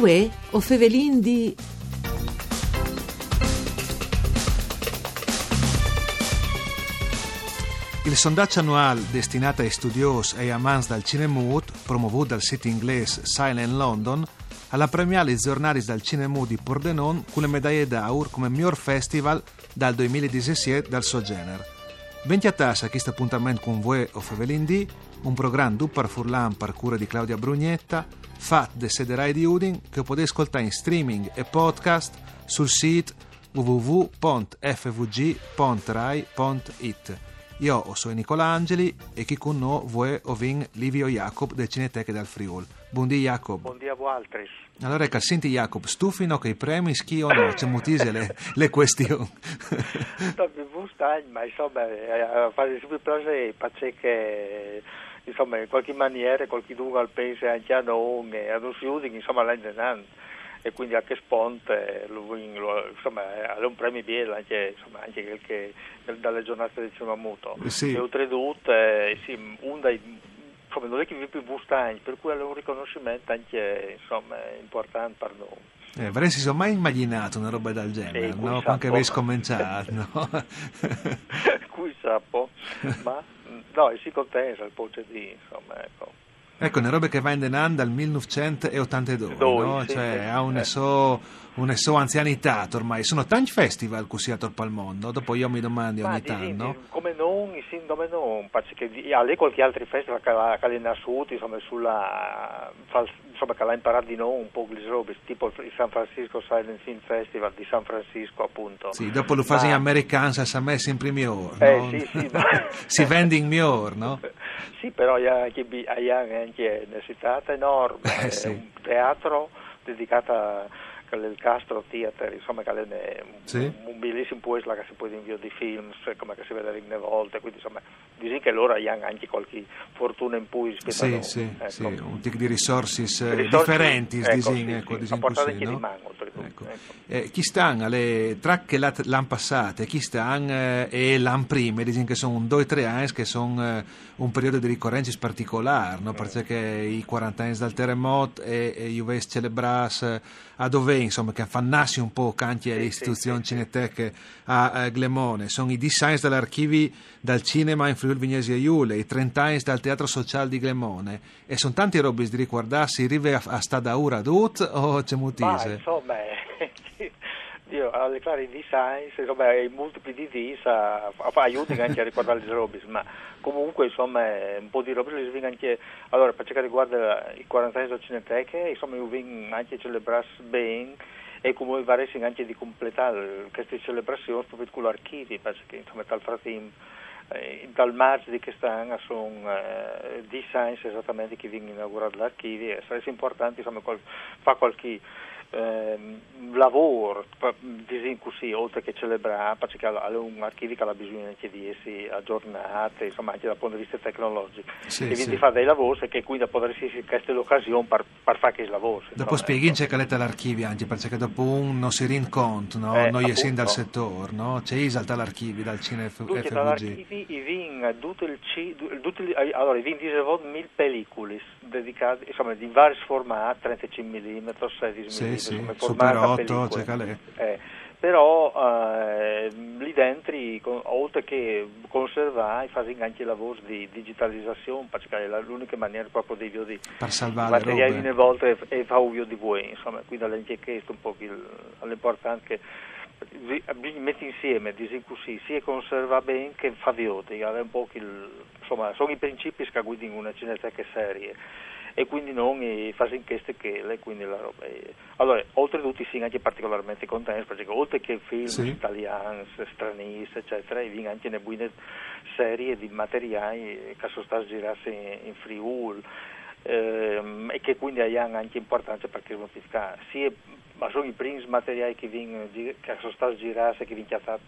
Uè, o fevelin di... Il sondaggio annuale destinato ai studiosi e amanti dal cinemut, promovuto dal sito inglese Silent London, alla premiale i giornali dal cinemut di Pordenone con le medaglie d'Aur come miglior festival dal 2017 dal suo genere. Venti a questo appuntamento con voi o Fevelin D, un programma du par Furlan per cura di Claudia Brugnetta, fatto de Sederai di Udin, che potete ascoltare in streaming e podcast sul sito www.fvg.rai.it. Io sono Nicola Angeli e chi con noi vuoi ovin Livio Jacob del Cineteche dal Friul. Buondì Jacob. Buondì a voi altri. Allora, ecco, senti Jacob, stufino che i premi schi o no? C'è mutise le, le questioni. ma insomma, a fare sempre piacere, perché insomma, in qualche maniera, qualche dunque al paese anche a noi, a noi insomma, l'anno e quindi anche Sponte, lo, insomma, è un premio bello anche, insomma, anche che, dalle giornate del cinema muto. Sì. E oltretutto, eh, sì, un dei insomma, non è che più bustagni, per cui è un riconoscimento anche insomma, importante per noi. Eh, avresti mai immaginato una roba del genere, Eh, no? Quando po'. scominciato, no? Qui sa po', ma no, si contenta il poce di, insomma, ecco. Ecco, una roba che va in denan dal 1982, Doi, no? sì, Cioè, sì. ha una Eh. so, una so anzianità ormai. Sono tanti festival così attorno al mondo, dopo io mi domando Ma ogni tanto, come non, sì, come non, perché ha lei qualche altro festival che l'ha, che l'ha nasciuto, insomma, sulla, insomma, che l'ha imparato di noi un po' le robe, tipo il San Francisco Silent Film Festival di San Francisco, appunto. Sì, dopo lo fai Ma- in americano, a me sempre miglior, Eh, no? sì, sì, ma- si vende in miglior, no? Sì, però ha anche, anche una città enorme, Eh, è sì. un teatro dedicato al Castro Theater, insomma è un, Sì. un bellissimo posto che si può inviare di film, cioè, come che si vede in volte, quindi insomma, dici che loro hanno anche qualche fortuna in più rispetto Sì, sì, ecco. sì, un tic di resources eh, Risorse- differenti, ecco, disin, sì, ecco, sì, disin portata così, anche di no? mano, Ecco. ecco. Eh, chi stanno alle tracche l'anno passato, chi stanno eh, e l'anno prima, disin che sono un 2-3 anni che sono eh, un periodo di ricorrenze particolare, no? perché i 40 anni dal terremoto e, e Juves celebras eh, a dove, insomma, che affannassi un po' anche Sì, istituzioni sì, sì, cineteche a, a Glemone, sono i designs dagli archivi dal cinema in Friuli Vignesi e Iule, i 30 anni dal teatro sociale di Glemone. E sono tanti robis di ricordarsi, rive a, a sta da ora adut o c'è Ma mutise? insomma, io a declarare i design, insomma, i multipli di dis a, a, aiutano anche a ricordare le robe, ma comunque insomma un po' di robe le vengono anche, allora per ciò che riguarda i 40 anni del Cineteche, insomma io vengo anche a celebrare bene e come varesi anche di completare queste celebrazioni proprio con l'archivio, perché insomma tal frattempo eh, dal marzo di quest'anno sono eh, designs esattamente che vengono inaugurati l'archivio e sarebbe importante insomma qual- fa qualche lavoro pa- disin così oltre che celebrare perché ha ha un archivio che ha bisogno anche di essere aggiornato insomma anche dal punto di vista tecnologico Sì, e quindi sì. fa dei lavori e che quindi potresti essere questa l'occasione per, per fare questi lavori Dopo spieghi ecco. c'è caletta l'archivio anche perché dopo un non si rende conto, no? Eh, noi essendo dal settore, no? C'è isalta l'archivio dal cinema FVG. dall'archivio i vin tutto il tutti eh, allora i vin dicevo mille pellicole dedicate insomma di vari formati 35 mm 16 mm Sì, sì, insomma, Super formati a 8, pellicole. c'è calè. Eh, però eh, lì dentro oltre che conservare fanno anche lavori di digitalizzazione perché è l'unica maniera proprio di di Per salvare materiali robe. una volta e, e fa un di voi insomma quindi è chiesto un po' l'importante che mettere insieme dici così sia conserva bene che fa vioti avere un po' il, insomma sono i principi che guidano una cineteca serie e quindi non fare inchieste che le quindi la roba allora oltretutto si anche particolarmente contenti perché oltre che film Sì. italiani stranieri eccetera e vengono anche buone serie di materiali che sono stati girati in, in Friul ehm, e che quindi hanno anche importanza perché notificare sia ma sono i primi materiali che, gi- che sono stati girati e che vengono chiamati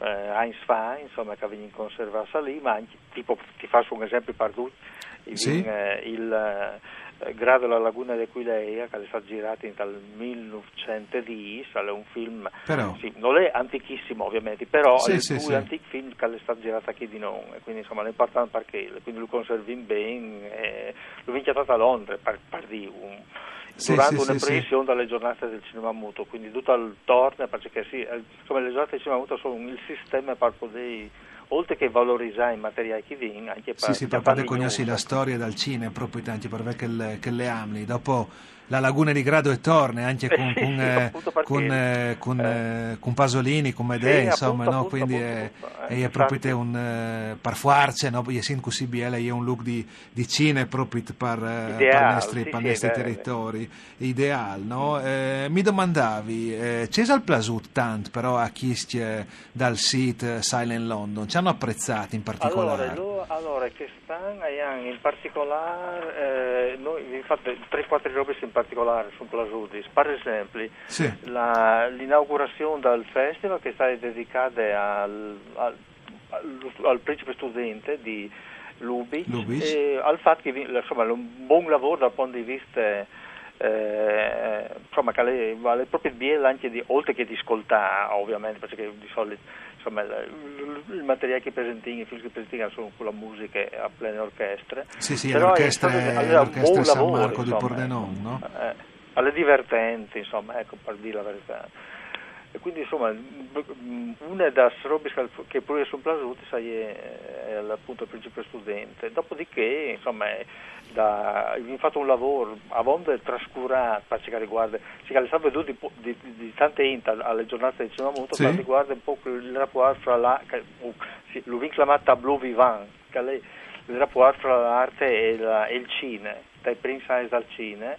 eh, Heinz fa, insomma, che vengono conservati lì, ma anche, tipo, ti faccio un esempio per tutti, Sì. eh, il eh, Grado la laguna d'Aquileia che è stato girato dal 1910, è un film, Però. sì, non è antichissimo ovviamente, però Sì, è il sì, più sì. antico film che è stato girato qui di noi, e quindi insomma è importante perché quindi lo conserviamo bene, e lo vinciato a Londra per, per dire, un- Sì, durante sì, una sì, proiezione dalle giornate del cinema muto, quindi tutto il torno, perché sì, eh, insomma le giornate del cinema muto sono il sistema per poter, oltre che valorizzare i materiali che vengono, anche per Sì, sì, per poter conoscere la storia dal cinema, proprio tanti per che le, che le amli. Dopo la laguna di Grado e Torne, anche Eh con, sì, con, eh, appunto perché- con, eh, con, eh. eh, con Pasolini, con Medei, Sì, insomma, appunto, no? appunto, quindi appunto, è, è, eh, proprio un eh, per farce, no? È sin così è un look di, di cine proprio per, eh, i nostri, è territori, ideale, no? Eh, mi domandavi, eh, il plasut tant però a chi dal sito eh, Silent London, ci hanno apprezzati in particolare? Allora, lo- allora, che stanno in particolare, eh, noi infatti 3-4 robe in particolare su Plasudis, per esempio Sì. la- l'inaugurazione del festival che è stata dedicata al, al, al- principe studente di Lubitsch. e al fatto che insomma, è un buon lavoro dal punto di vista eh, insomma, che lei vale proprio il biel anche di, oltre che di ascoltare ovviamente perché di solito insomma, il, il- materiale che presentino, i film che presentino sono con la musica a plene orchestre Sì, sì, Però è l'orchestra, stato- allora, un l'orchestra San lavoro, Marco di insomma, Pordenone, no? eh, alle divertenti, insomma, ecco, per dire la verità. E quindi, insomma, m- una delle robe che- che pure sono piaciute sai, è, è appunto il principio studente. Dopodiché, insomma, è da, abbiamo fatto un lavoro a volte trascurato per ciò che riguarda, si è stato veduto di, di, di tante int alle giornate del cinema muto, Sì. per riguarda un po' il rapporto fra la, uh, sì, lo chiamata tableau vivant, che è il rapporto fra l'arte e, la- e il cinema, dai size dal cinema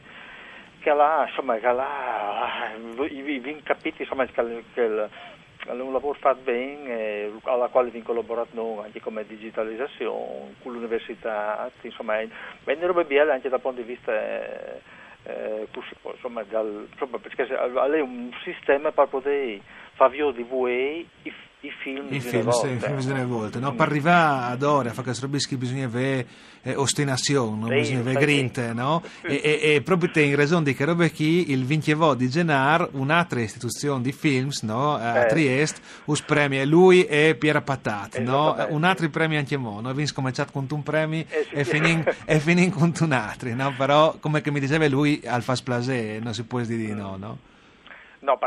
che là, insomma, che là, i, i, capiti, insomma, che, che il- è un lavoro fatto bene, alla quale vi collaborato noi, anche come digitalizzazione, con l'università, insomma, è una roba bella anche dal punto di vista, eh, eh, insomma, dal, insomma, perché è un sistema per poter far via di voi film I film, sì, i film delle volte, no? Mm. Per arrivare ad ora, a fare queste robe bisogna avere eh, ostinazione? Sì, bisogna avere sì. grinte, no? E, e, e proprio te in ragione di che robe qui, il 20 di Genar, un'altra istituzione di films, no? A Eh. Trieste, us premia lui e Piera Patat, no? Un altro premio anche mo, no? Vince cominciato con un premio Eh, sì, e e finì con un altro, no? Però, come che mi diceva lui, al fas plaisir, non si può dire di no, no? No,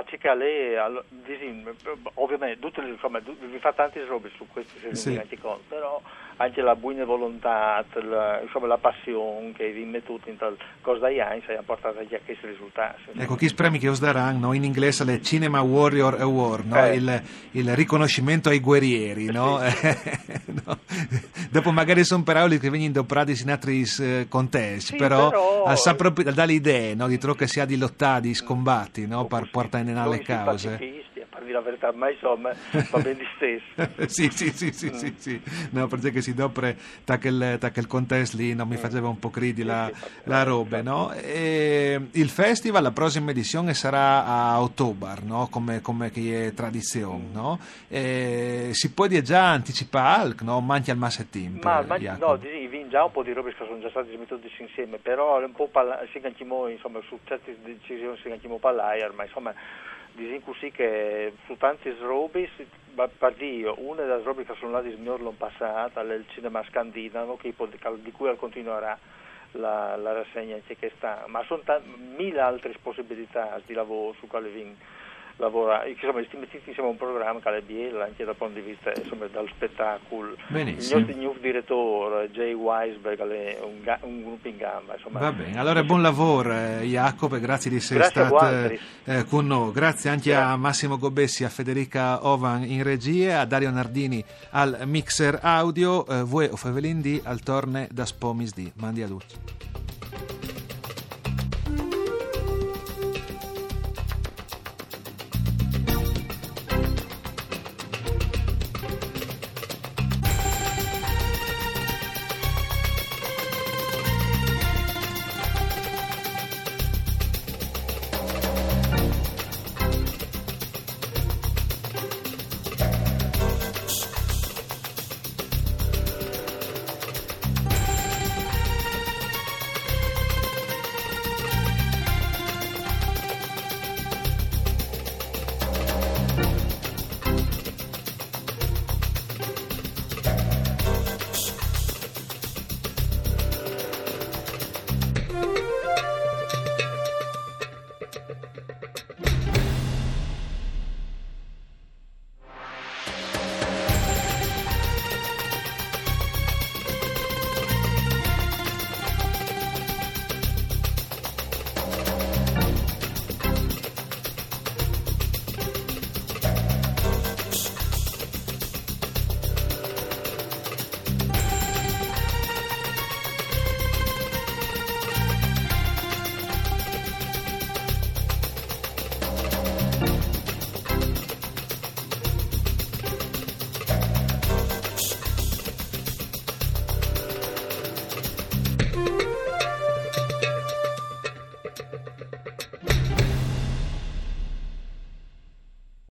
allo- disin- ovviamente, tutte le- insomma, vi fa tante robe su questo, se Sì. conto, però anche la buona volontà, la, insomma, la passione che vi mettete in tal cosa dagli anni, si portata anche a questi risultati. Ecco, chi premi che os daranno, no? in inglese le Cinema Warrior Award, no? Eh. il, il riconoscimento ai guerrieri. No? No? Dopo magari sono parole che vengono doprati in altri eh, contesti, Sì, però, però- dà l'idea no? di trovo che sia di lottare, di scombatti no? per portare in alle cause. La verità, ma insomma, va bene di stesso. sì, sì, sì, sì, sì, sì. No, perché si dopre da quel, da quel contesto lì non mi faceva un po' credi la, Sì, sì, la roba, no? E il festival, la prossima edizione sarà a ottobre, no? Come, come che è tradizione, no? E si può già anticipare, no? Manchi al massettimp, Ma, ma no, di- vi già un po' di robe che sono già state dismettuti insieme, però un po' parla- si canchimo, insomma, su certe decisioni si canchimo parlare, ma insomma, disin così che su tante robe, si- dire, una delle robe che sono l'anno passato, è il cinema scandinavo, di cui continuerà la, la rassegna anche che sta, ma sono ta- mille altre possibilità di lavoro su quale vi lavora, insomma, a un programma che è biela anche dal punto di vista insomma, dal spettacolo. Benissimo. Il nostro new direttore, Jay Weisberg, è un, ga- un gruppo in gamba. Insomma. Va bene, allora buon lavoro eh, Jacopo e grazie di essere Grazie a stato eh, con noi. Grazie anche a Grazie. Massimo Gobessi, a Federica Ovan in regia, a Dario Nardini al mixer audio, eh, voi o Fevelin D al torne da Spomis D. Mandi a tutti.